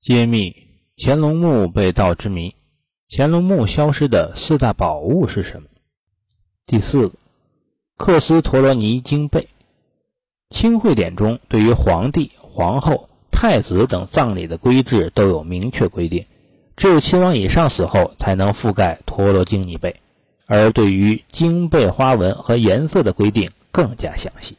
揭秘乾隆墓被盗之谜。乾隆墓消失的四大宝物是什么？第四个，克斯陀罗尼经背。清会典中对于皇帝、皇后、太子等葬礼的规制都有明确规定，只有亲王以上死后才能覆盖陀罗经泥背，而对于经背花纹和颜色的规定更加详细。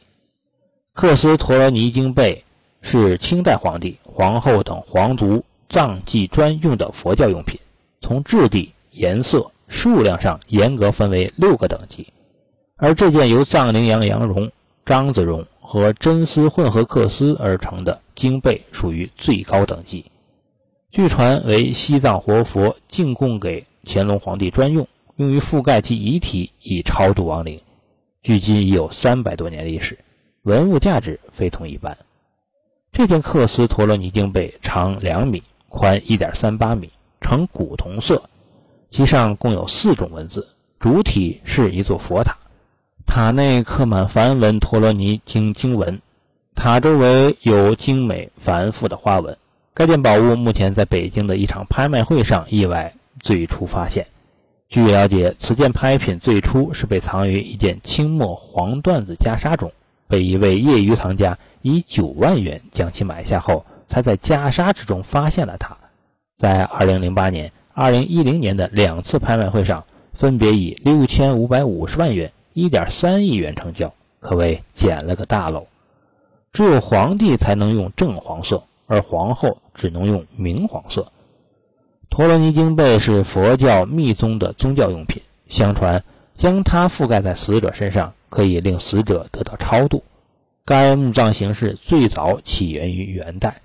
克斯陀罗尼经背是清代皇帝、皇后等皇族葬祭专用的佛教用品，从质地、颜色、数量上严格分为六个等级，而这件由藏羚羊羊绒、獐子绒和真丝混合缂丝而成的经被属于最高等级。据传为西藏活佛进贡给乾隆皇帝专用，用于覆盖其遗体以超度亡灵，距今已有三百多年历史。文物价值非同一般。这件克斯陀罗尼经贝长两米，宽一点三八米，呈古铜色，其上共有四种文字，主体是一座佛塔，塔内刻满梵文陀罗尼经经文，塔周围有精美繁复的花纹。该件宝物目前在北京的一场拍卖会上意外最初发现。据了解，此件拍品最初是被藏于一件清末黄缎子袈裟中。被一位业余藏家以九万元将其买下后，才在袈裟之中发现了它。在2008年、2010年的两次拍卖会上，分别以六千五百五十万元、一点三亿元成交，可谓捡了个大漏。只有皇帝才能用正黄色，而皇后只能用明黄色。陀罗尼经贝是佛教密宗的宗教用品，相传将它覆盖在死者身上。可以令死者得到超度。该墓葬形式最早起源于元代，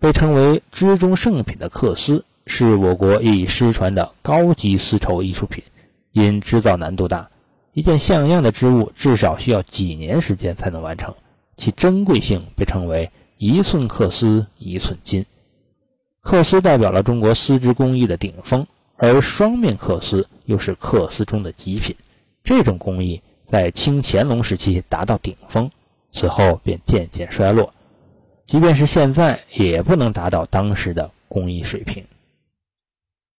被称为“织中圣品”的缂丝是我国已失传的高级丝绸艺术品。因制造难度大，一件像样的织物至少需要几年时间才能完成，其珍贵性被称为“一寸缂丝一寸金”。缂丝代表了中国丝织工艺的顶峰，而双面缂丝又是缂丝中的极品。这种工艺。在清乾隆时期达到顶峰，此后便渐渐衰落，即便是现在，也不能达到当时的工艺水平。